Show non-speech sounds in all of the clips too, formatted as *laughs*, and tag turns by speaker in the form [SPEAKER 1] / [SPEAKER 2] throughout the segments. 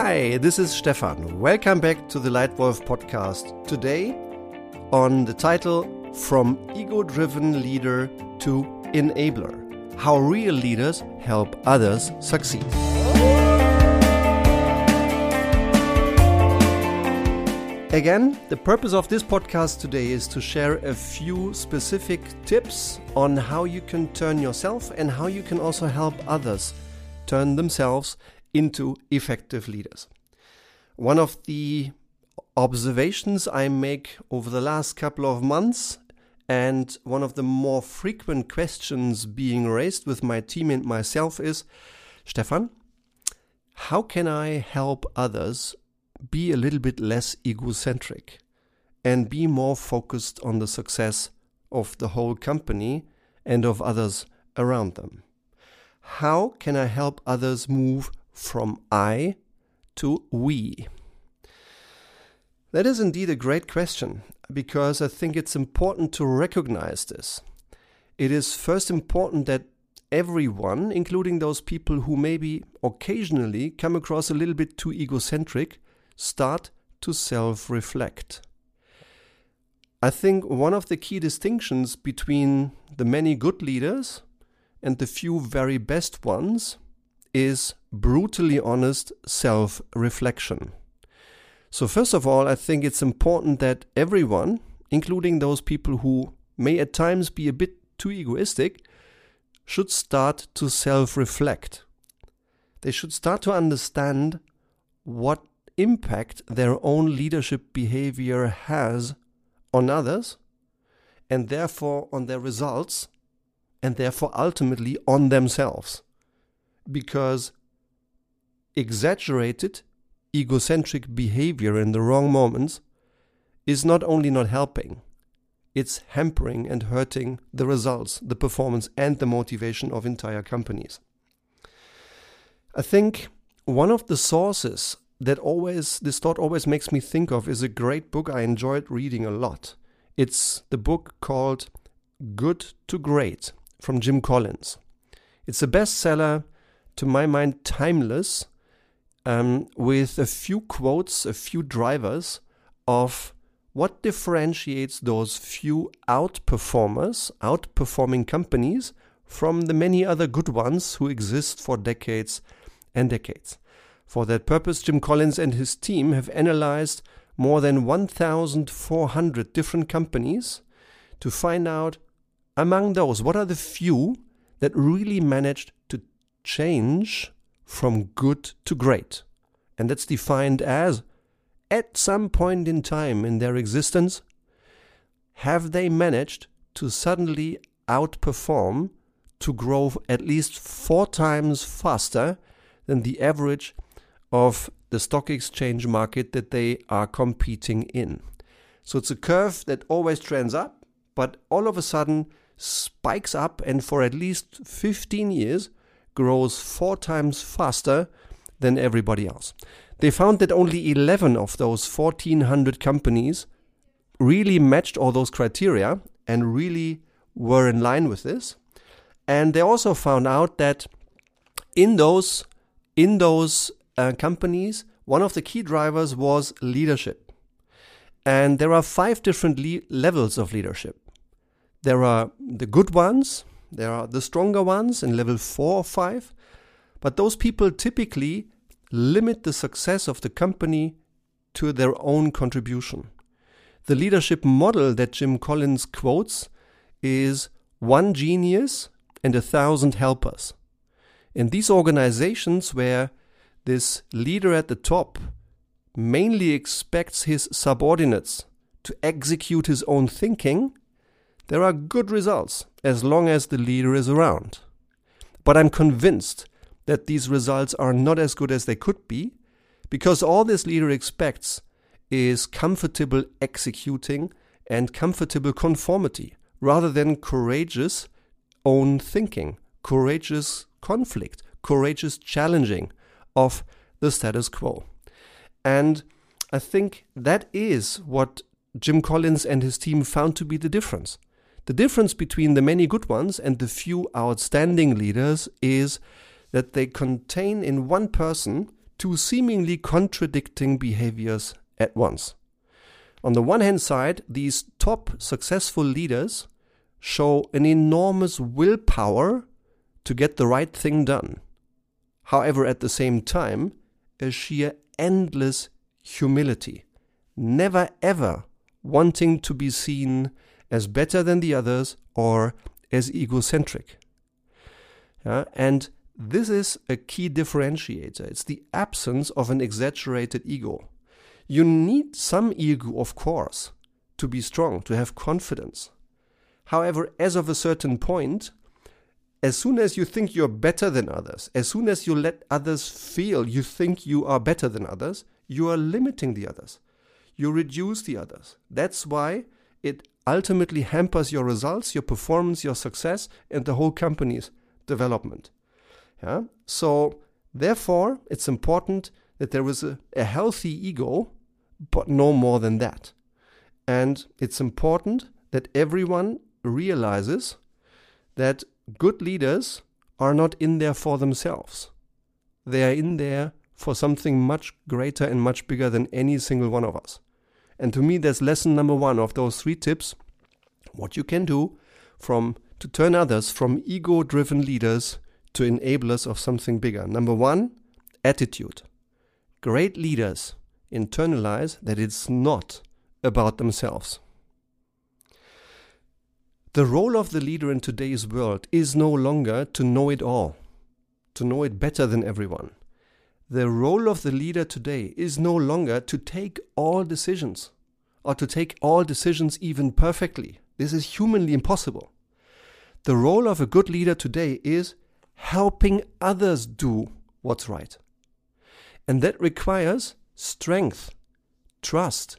[SPEAKER 1] Hi, this is Stefan. Welcome back to the Leitwolf podcast. Today, on the title From Ego Driven Leader to Enabler How Real Leaders Help Others Succeed. Again, the purpose of this podcast today is to share a few specific tips on how you can turn yourself and how you can also help others turn themselves into effective leaders. One of the observations I make over the last couple of months and one of the more frequent questions being raised with my team and myself is Stefan, how can I help others be a little bit less egocentric and be more focused on the success of the whole company and of others around them? How can I help others move from I to we? That is indeed a great question because I think it's important to recognize this. It is first important that everyone, including those people who maybe occasionally come across a little bit too egocentric, start to self reflect. I think one of the key distinctions between the many good leaders and the few very best ones is brutally honest self reflection. So, first of all, I think it's important that everyone, including those people who may at times be a bit too egoistic, should start to self reflect. They should start to understand what impact their own leadership behavior has on others and therefore on their results and therefore ultimately on themselves. Because exaggerated egocentric behavior in the wrong moments is not only not helping, it's hampering and hurting the results, the performance, and the motivation of entire companies. I think one of the sources that always this thought always makes me think of is a great book I enjoyed reading a lot. It's the book called Good to Great from Jim Collins. It's a bestseller, to my mind, timeless, um, with a few quotes, a few drivers of what differentiates those few outperformers, outperforming companies, from the many other good ones who exist for decades and decades. For that purpose, Jim Collins and his team have analyzed more than 1,400 different companies to find out among those what are the few that really managed to change from good to great. And that's defined as at some point in time in their existence, have they managed to suddenly outperform to grow at least four times faster than the average of the stock exchange market that they are competing in. So it's a curve that always trends up, but all of a sudden spikes up and for at least 15 years grows four times faster than everybody else. They found that only 11 of those 1400 companies really matched all those criteria and really were in line with this. And they also found out that in those in those uh, companies, one of the key drivers was leadership. And there are five different le- levels of leadership. There are the good ones, there are the stronger ones in level four or five, but those people typically limit the success of the company to their own contribution. The leadership model that Jim Collins quotes is one genius and a thousand helpers. In these organizations where this leader at the top mainly expects his subordinates to execute his own thinking, there are good results as long as the leader is around. But I'm convinced that these results are not as good as they could be because all this leader expects is comfortable executing and comfortable conformity rather than courageous own thinking, courageous conflict, courageous challenging, of the status quo. And I think that is what Jim Collins and his team found to be the difference. The difference between the many good ones and the few outstanding leaders is that they contain in one person two seemingly contradicting behaviors at once. On the one hand side, these top successful leaders show an enormous willpower to get the right thing done. However, at the same time, a sheer endless humility, never ever wanting to be seen as better than the others or as egocentric. Yeah, and this is a key differentiator. It's the absence of an exaggerated ego. You need some ego, of course, to be strong, to have confidence. However, as of a certain point, as soon as you think you're better than others, as soon as you let others feel you think you are better than others, you are limiting the others. You reduce the others. That's why it ultimately hampers your results, your performance, your success, and the whole company's development. Yeah? So, therefore, it's important that there is a, a healthy ego, but no more than that. And it's important that everyone realizes that good leaders are not in there for themselves. They are in there for something much greater and much bigger than any single one of us. And to me, that's lesson number one of those three tips what you can do from to turn others from ego driven leaders to enablers of something bigger. Number one, attitude. Great leaders internalize that it's not about themselves. The role of the leader in today's world is no longer to know it all, to know it better than everyone. The role of the leader today is no longer to take all decisions or to take all decisions even perfectly. This is humanly impossible. The role of a good leader today is helping others do what's right. And that requires strength, trust,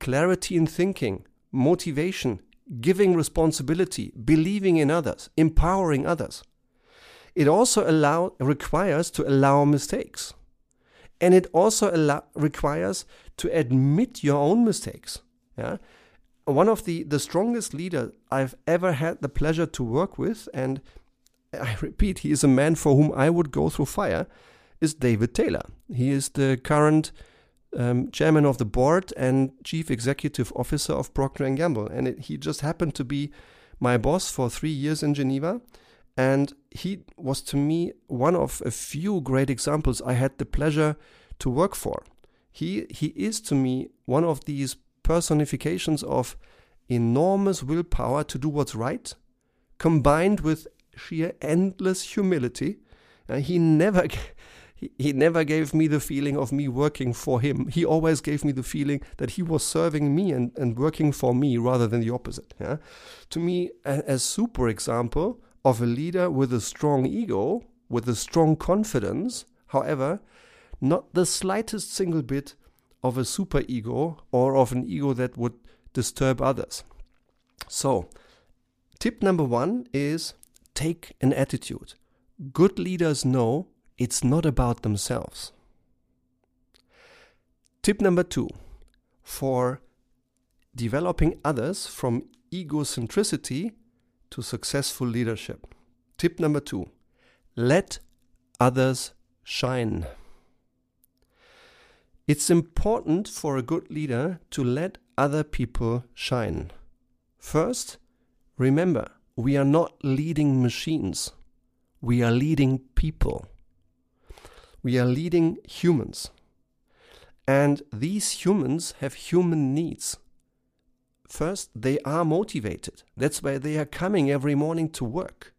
[SPEAKER 1] clarity in thinking, motivation, giving responsibility, believing in others, empowering others. It also allow, requires to allow mistakes. And it also allow, requires to admit your own mistakes. Yeah? One of the, the strongest leaders I've ever had the pleasure to work with, and I *laughs* repeat, he is a man for whom I would go through fire, is David Taylor. He is the current um, chairman of the board and chief executive officer of Procter and Gamble, and it, he just happened to be my boss for three years in Geneva. And he was to me one of a few great examples I had the pleasure to work for. He he is to me one of these personifications of enormous willpower to do what's right, combined with sheer endless humility. Uh, he never he, never gave me the feeling of me working for him. He always gave me the feeling that he was serving me and, and working for me rather than the opposite. Yeah? To me, a, a super example of a leader with a strong ego, with a strong confidence, however, not the slightest single bit of a super ego or of an ego that would disturb others. So, tip number one is take an attitude. Good leaders know it's not about themselves. Tip number two for developing others from egocentricity to successful leadership. Tip number two let others shine. It's important for a good leader to let other people shine. First, remember, we are not leading machines, we are leading people. We are leading humans. And these humans have human needs. First, they are motivated. That's why they are coming every morning to work.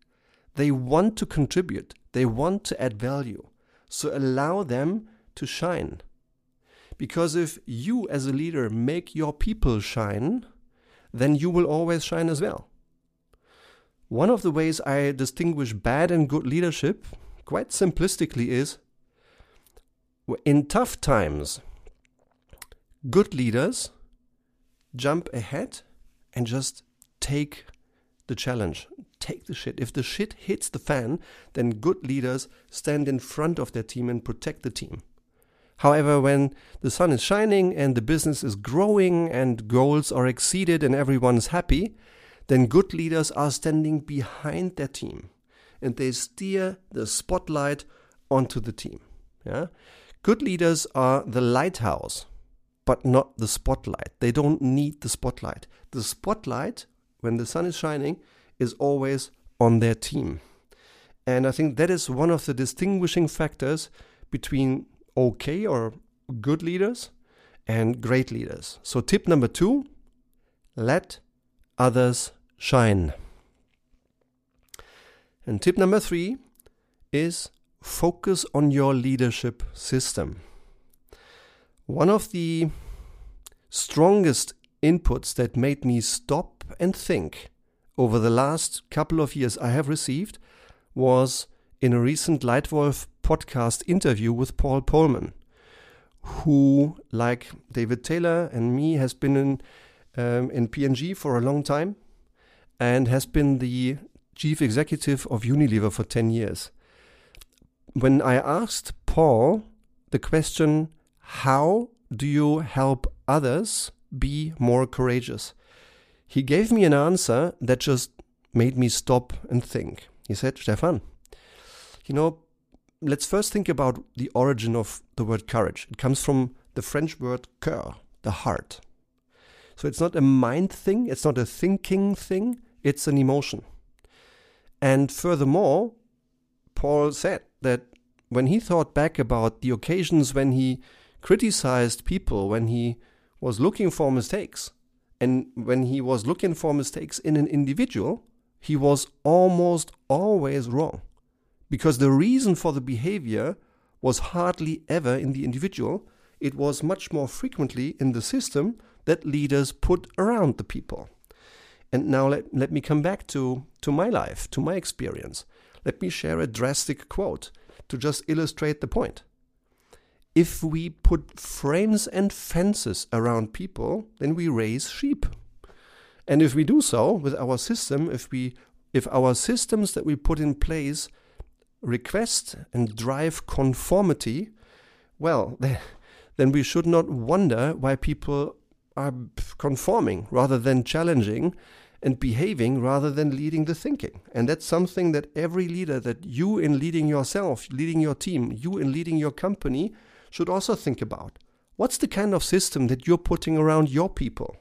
[SPEAKER 1] They want to contribute, they want to add value. So allow them to shine. Because if you, as a leader, make your people shine, then you will always shine as well. One of the ways I distinguish bad and good leadership, quite simplistically, is in tough times, good leaders jump ahead and just take the challenge, take the shit. If the shit hits the fan, then good leaders stand in front of their team and protect the team. However, when the sun is shining and the business is growing and goals are exceeded and everyone is happy, then good leaders are standing behind their team and they steer the spotlight onto the team. Yeah? Good leaders are the lighthouse, but not the spotlight. They don't need the spotlight. The spotlight, when the sun is shining, is always on their team. And I think that is one of the distinguishing factors between okay or good leaders and great leaders. So, tip number two let others shine. And tip number three is focus on your leadership system. One of the strongest inputs that made me stop and think over the last couple of years I have received was in a recent Leitwolf podcast interview with Paul Polman, who, like David Taylor and me, has been in, um, in P&G for a long time and has been the chief executive of Unilever for 10 years. When I asked Paul the question, How do you help others be more courageous? He gave me an answer that just made me stop and think. He said, Stefan, you know, let's first think about the origin of the word courage. It comes from the French word cœur, the heart. So it's not a mind thing, it's not a thinking thing, it's an emotion. And furthermore, Paul said that when he thought back about the occasions when he criticized people, when he was looking for mistakes, and when he was looking for mistakes in an individual, he was almost always wrong. Because the reason for the behavior was hardly ever in the individual, it was much more frequently in the system that leaders put around the people. And now let, let me come back to, to my life, to my experience. Let me share a drastic quote to just illustrate the point. If we put frames and fences around people, then we raise sheep. And if we do so with our system, if we if our systems that we put in place request and drive conformity, well, *laughs* then we should not wonder why people are conforming rather than challenging and behaving rather than leading the thinking. And that's something that every leader, that you in leading yourself, leading your team, you in leading your company, should also think about. What's the kind of system that you're putting around your people?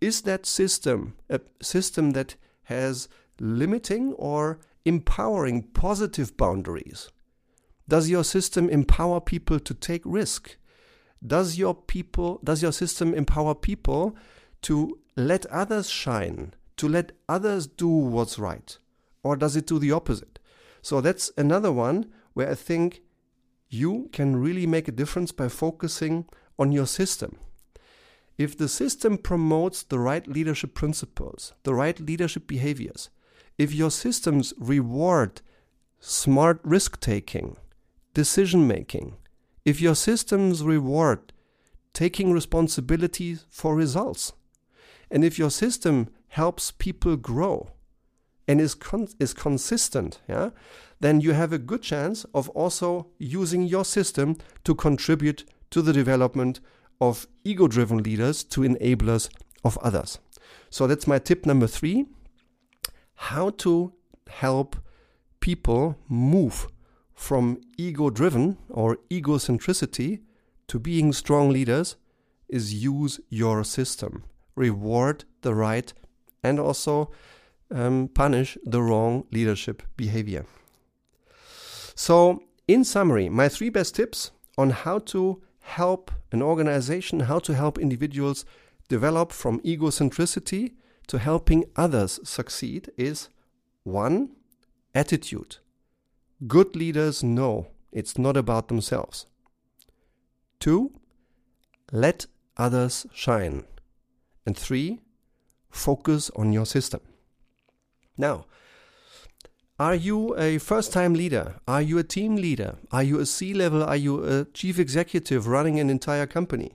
[SPEAKER 1] Is that system a system that has limiting or empowering positive boundaries? Does your system empower people to take risk? Does your people does your system empower people to let others shine, to let others do what's right? Or does it do the opposite? So that's another one where I think you can really make a difference by focusing on your system. If the system promotes the right leadership principles, the right leadership behaviors, if your systems reward smart risk taking, decision making, if your systems reward taking responsibility for results, and if your system helps people grow and is, con- is consistent, yeah, then you have a good chance of also using your system to contribute to the development of ego driven leaders to enablers of others. So that's my tip number three how to help people move from ego driven or egocentricity to being strong leaders is use your system, reward the right, and also um, punish the wrong leadership behavior. So, in summary, my three best tips on how to help an organization, how to help individuals develop from egocentricity to helping others succeed is one, attitude. Good leaders know it's not about themselves. Two, let others shine. And three, focus on your system. Now, are you a first time leader? Are you a team leader? Are you a C level? Are you a chief executive running an entire company?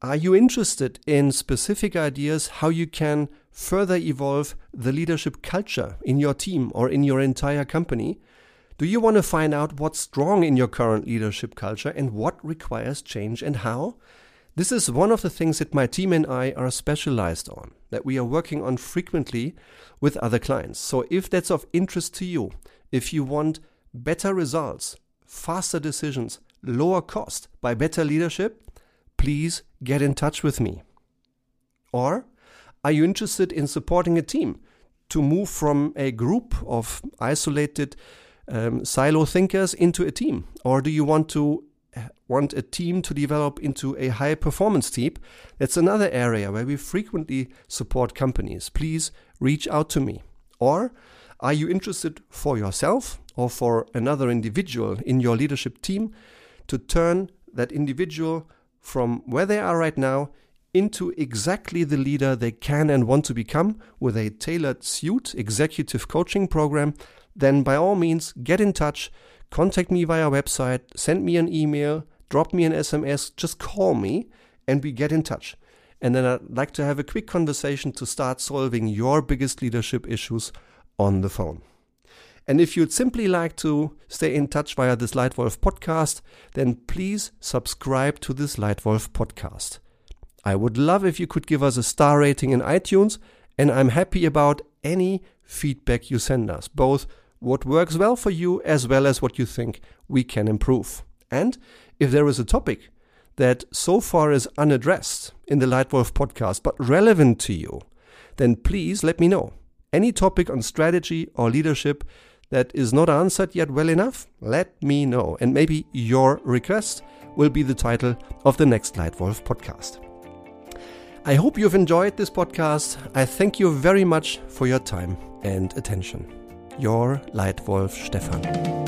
[SPEAKER 1] Are you interested in specific ideas how you can further evolve the leadership culture in your team or in your entire company? Do you want to find out what's strong in your current leadership culture and what requires change and how? This is one of the things that my team and I are specialized on, that we are working on frequently with other clients. So if that's of interest to you, if you want better results, faster decisions, lower cost by better leadership, please get in touch with me. Or are you interested in supporting a team to move from a group of isolated um, silo thinkers into a team? Or do you want to want a team to develop into a high performance team? That's another area where we frequently support companies. Please reach out to me. Or are you interested for yourself or for another individual in your leadership team to turn that individual from where they are right now into exactly the leader they can and want to become with a tailored suit executive coaching program, then by all means get in touch, contact me via website, send me an email, drop me an SMS, just call me and we get in touch. And then I'd like to have a quick conversation to start solving your biggest leadership issues on the phone. And if you'd simply like to stay in touch via this Leitwolf podcast, then please subscribe to this Leitwolf podcast. I would love if you could give us a star rating in iTunes, and I'm happy about any feedback you send us, both what works well for you as well as what you think we can improve. And if there is a topic that so far is unaddressed in the Leitwolf podcast but relevant to you, then please let me know. Any topic on strategy or leadership that is not answered yet well enough, let me know. And maybe your request will be the title of the next Leitwolf podcast. I hope you've enjoyed this podcast. I thank you very much for your time and attention. Your Leitwolf Stefan.